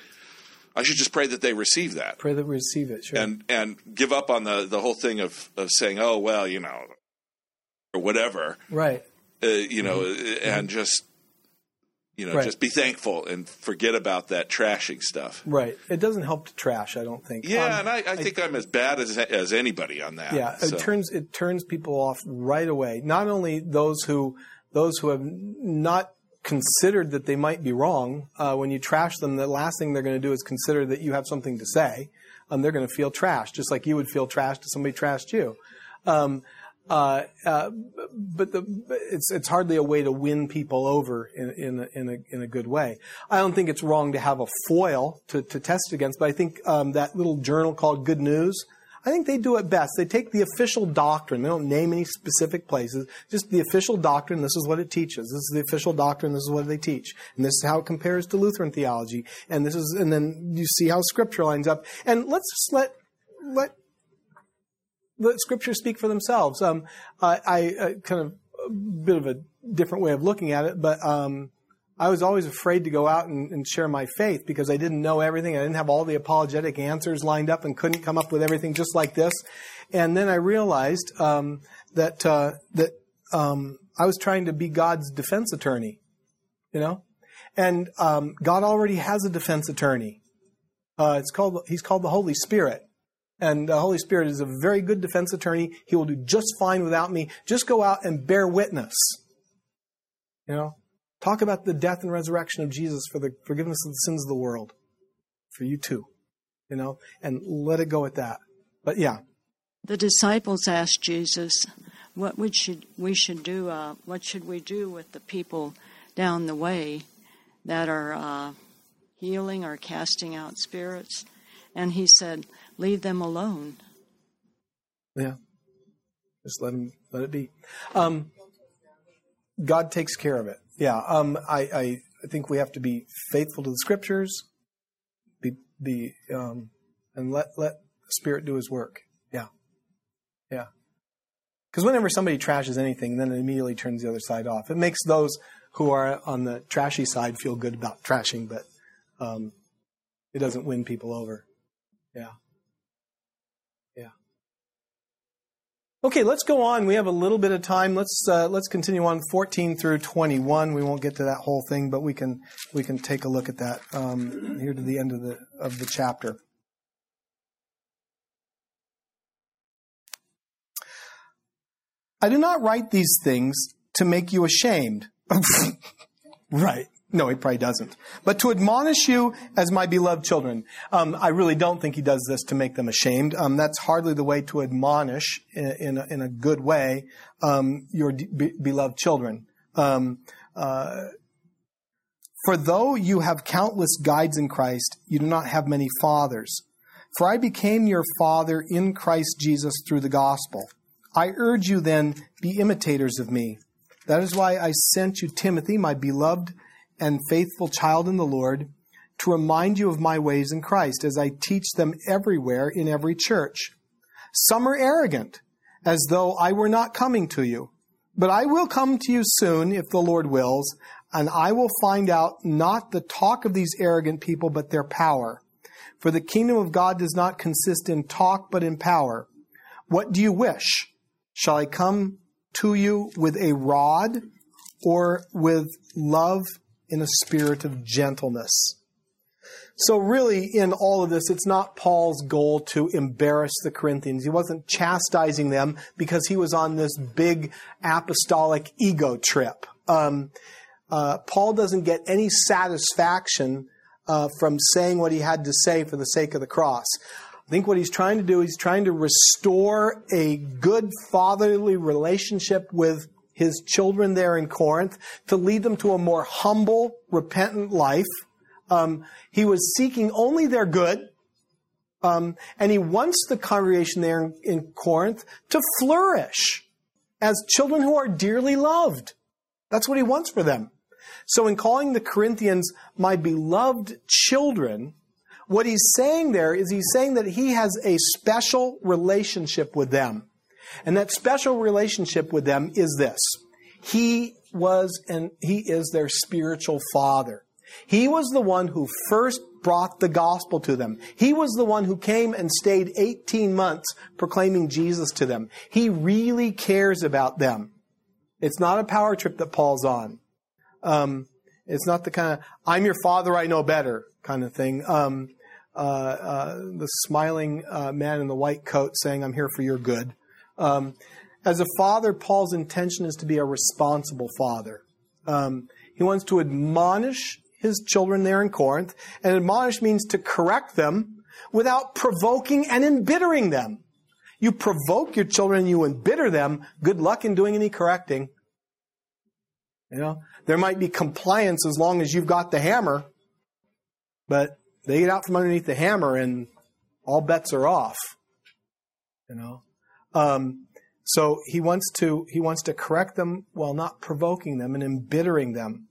I should just pray that they receive that. Pray that we receive it, sure. And and give up on the the whole thing of of saying, "Oh, well, you know, or whatever." Right. Uh, you know, mm-hmm. and just you know, Right. just be thankful and forget about that trashing stuff. Right. It doesn't help to trash, I don't think. Yeah, Um, and I, I think I, am as bad as as anybody on that. Yeah, so. it turns it turns people off right away. Not only those who those who have not considered that they might be wrong. Uh, when you trash them, the last thing they're going to do is consider that you have something to say. Um, they're going to feel trashed, just like you would feel trashed if somebody trashed you. Um, uh, uh, but the, it's it's hardly a way to win people over in in a, in a in a good way. I don't think it's wrong to have a foil to, to test against, but I think um, that little journal called Good News. I think they do it best. They take the official doctrine. They don't name any specific places. Just the official doctrine. This is what it teaches. This is the official doctrine. This is what they teach, and this is how it compares to Lutheran theology. And this is, and then you see how Scripture lines up. And let's just let let let Scripture speak for themselves. Um, I, I uh, kind of a bit of a different way of looking at it, but um, I was always afraid to go out and, and share my faith because I didn't know everything. I didn't have all the apologetic answers lined up and couldn't come up with everything just like this. And then I realized um, that uh, that um, I was trying to be God's defense attorney, you know, and um, God already has a defense attorney. Uh, it's called He's called the Holy Spirit. And the Holy Spirit is a very good defense attorney. He will do just fine without me. Just go out and bear witness. You know, talk about the death and resurrection of Jesus for the forgiveness of the sins of the world. For you too. You know, and let it go at that. But yeah, The disciples asked Jesus, "What we should we should do? Uh, what should we do with the people down the way that are uh, healing or casting out spirits?" And he said, "Leave them alone." yeah. Just let them let it be. Um, God takes care of it. Yeah. Um, I, I, think we have to be faithful to the scriptures, be, be, um, and let, let the Spirit do His work. Yeah. Yeah. Because whenever somebody trashes anything, then it immediately turns the other side off. It makes those who are on the trashy side feel good about trashing, but um, it doesn't win people over. Yeah. Okay, let's go on. We have a little bit of time. Let's uh, let's continue on 14 through 21. We won't get to that whole thing, but we can we can take a look at that um, here to the end of the of the chapter. I do not write these things to make you ashamed. <laughs> right. No, he probably doesn't. But to admonish you as my beloved children. Um, I really don't think he does this to make them ashamed. Um, that's hardly the way to admonish in, in, a, in a good way um, your beloved children. Um, uh, for though you have countless guides in Christ, you do not have many fathers. For I became your father in Christ Jesus through the gospel. I urge you then, be imitators of me. That is why I sent you Timothy, my beloved and faithful child in the Lord, to remind you of my ways in Christ, as I teach them everywhere in every church. Some are arrogant, as though I were not coming to you. But I will come to you soon, if the Lord wills, and I will find out not the talk of these arrogant people, but their power. For the kingdom of God does not consist in talk, but in power. What do you wish? Shall I come to you with a rod or with love in a spirit of gentleness? So, really, in all of this, it's not Paul's goal to embarrass the Corinthians. He wasn't chastising them because he was on this big apostolic ego trip. Um, uh, Paul doesn't get any satisfaction uh, from saying what he had to say for the sake of the cross. I think what he's trying to do, he's trying to restore a good fatherly relationship with his children there in Corinth to lead them to a more humble, repentant life. Um, he was seeking only their good. Um, and he wants the congregation there in, in Corinth to flourish as children who are dearly loved. That's what he wants for them. So in calling the Corinthians my beloved children, what he's saying there is he's saying that he has a special relationship with them. And that special relationship with them is this. He was and he is their spiritual father. He was the one who first brought the gospel to them. He was the one who came and stayed 18 months proclaiming Jesus to them. He really cares about them. It's not a power trip that Paul's on. Um, it's not the kind of "I'm your father, I know better" kind of thing. Um, uh, uh, the smiling uh, man in the white coat saying, "I'm here for your good." Um, as a father, Paul's intention is to be a responsible father. Um, he wants to admonish his children there in Corinth, and admonish means to correct them without provoking and embittering them. You provoke your children, you embitter them. Good luck in doing any correcting. You know, there might be compliance as long as you've got the hammer, but they get out from underneath the hammer and all bets are off. You know, um, so he wants to he wants to correct them while not provoking them and embittering them.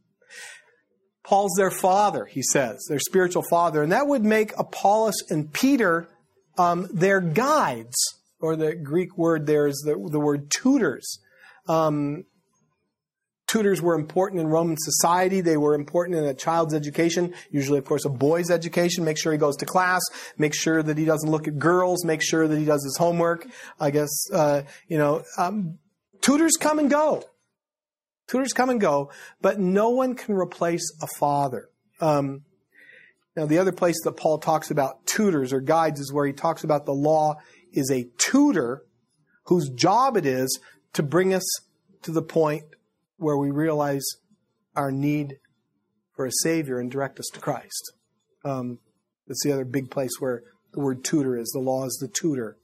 Paul's their father, he says, their spiritual father, and that would make Apollos and Peter um, their guides, or the Greek word there is the, the word tutors. Um, tutors were important in Roman society. They were important in a child's education, usually, of course, a boy's education. Make sure he goes to class. Make sure that he doesn't look at girls. Make sure that he does his homework. I guess, uh, you know, um, tutors come and go. Tutors come and go, but no one can replace a father. Um, now, the other place that Paul talks about tutors or guides is where he talks about the law is a tutor whose job it is to bring us to the point where we realize our need for a Savior and direct us to Christ. Um, that's the other big place where the word tutor is. The law is the tutor,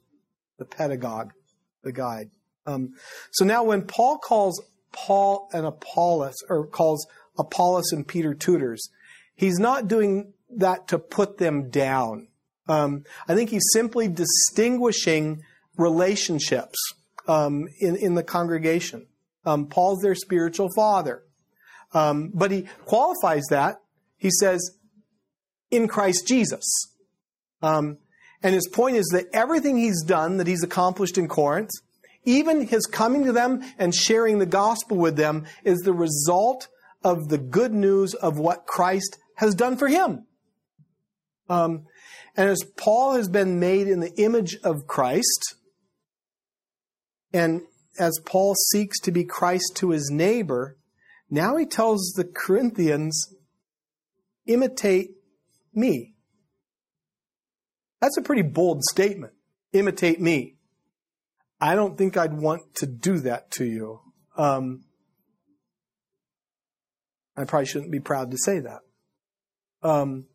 the pedagogue, the guide. Um, so now when Paul calls Paul and Apollos, or calls Apollos and Peter tutors, he's not doing that to put them down. Um, I think he's simply distinguishing relationships um, in, in the congregation. Um, Paul's their spiritual father. Um, but he qualifies that. He says, in Christ Jesus. Um, and his point is that everything he's done, that he's accomplished in Corinth, even his coming to them and sharing the gospel with them, is the result of the good news of what Christ has done for him. Um, and as Paul has been made in the image of Christ, and as Paul seeks to be Christ to his neighbor, now he tells the Corinthians, imitate me. That's a pretty bold statement. Imitate me. I don't think I'd want to do that to you. Um, I probably shouldn't be proud to say that. Um,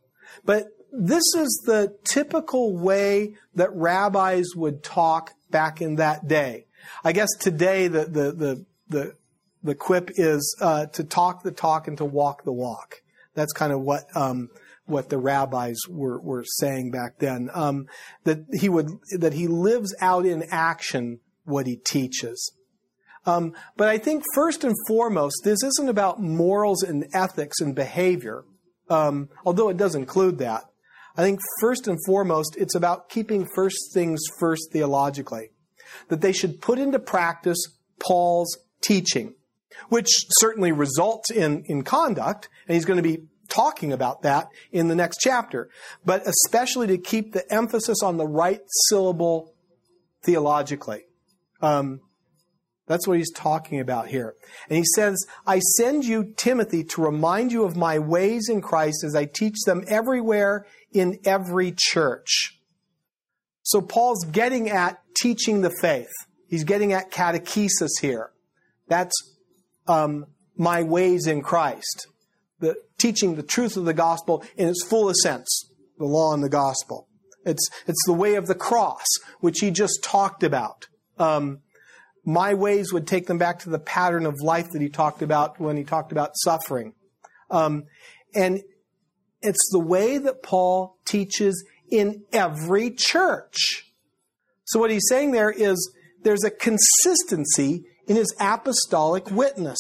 but this is the typical way that rabbis would talk back in that day. I guess today the the the the, the quip is uh, to talk the talk and to walk the walk. That's kind of what um, what the rabbis were, were saying back then. Um, that he would that he lives out in action what he teaches. Um, but I think first and foremost, this isn't about morals and ethics and behavior, um, although it does include that. I think first and foremost, it's about keeping first things first theologically. That they should put into practice Paul's teaching, which certainly results in, in conduct, and he's going to be talking about that in the next chapter, but especially to keep the emphasis on the right syllable theologically. Um, that's what he's talking about here. And he says, I send you Timothy to remind you of my ways in Christ as I teach them everywhere in every church. So Paul's getting at teaching the faith. He's getting at catechesis here. That's um, my ways in Christ. The teaching the truth of the gospel in its fullest sense, the law and the gospel. It's, it's the way of the cross, which he just talked about. Um, my ways would take them back to the pattern of life that he talked about when he talked about suffering. Um, and it's the way that Paul teaches in every church. So what he's saying there is there's a consistency in his apostolic witness.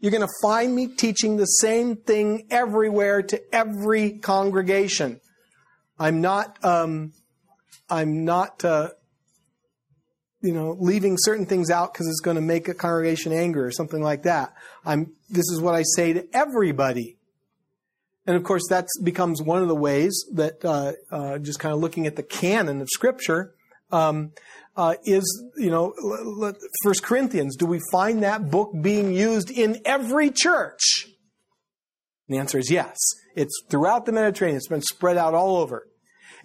You're going to find me teaching the same thing everywhere to every congregation. I'm not, um, I'm not, uh, you know, leaving certain things out because it's going to make a congregation angry or something like that. I'm, this is what I say to everybody. And of course, that becomes one of the ways that, uh, uh, just kind of looking at the canon of Scripture, um, uh, is, you know, First Corinthians. Do we find that book being used in every church? And the answer is yes. It's throughout the Mediterranean. It's been spread out all over.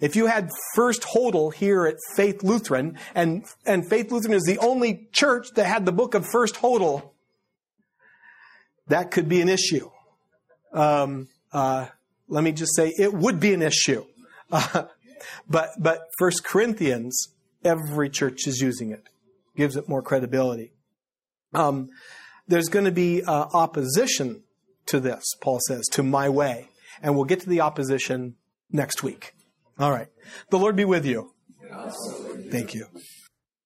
If you had First Hodel here at Faith Lutheran, and, and Faith Lutheran is the only church that had the book of First Hodel, that could be an issue. Um, uh, let me just say it would be an issue. <laughs> Uh, but but First Corinthians Every church is using it. Gives it more credibility. Um, there's going to be uh, opposition to this, Paul says, to my way. And we'll get to the opposition next week. All right. The Lord be with you. Thank you.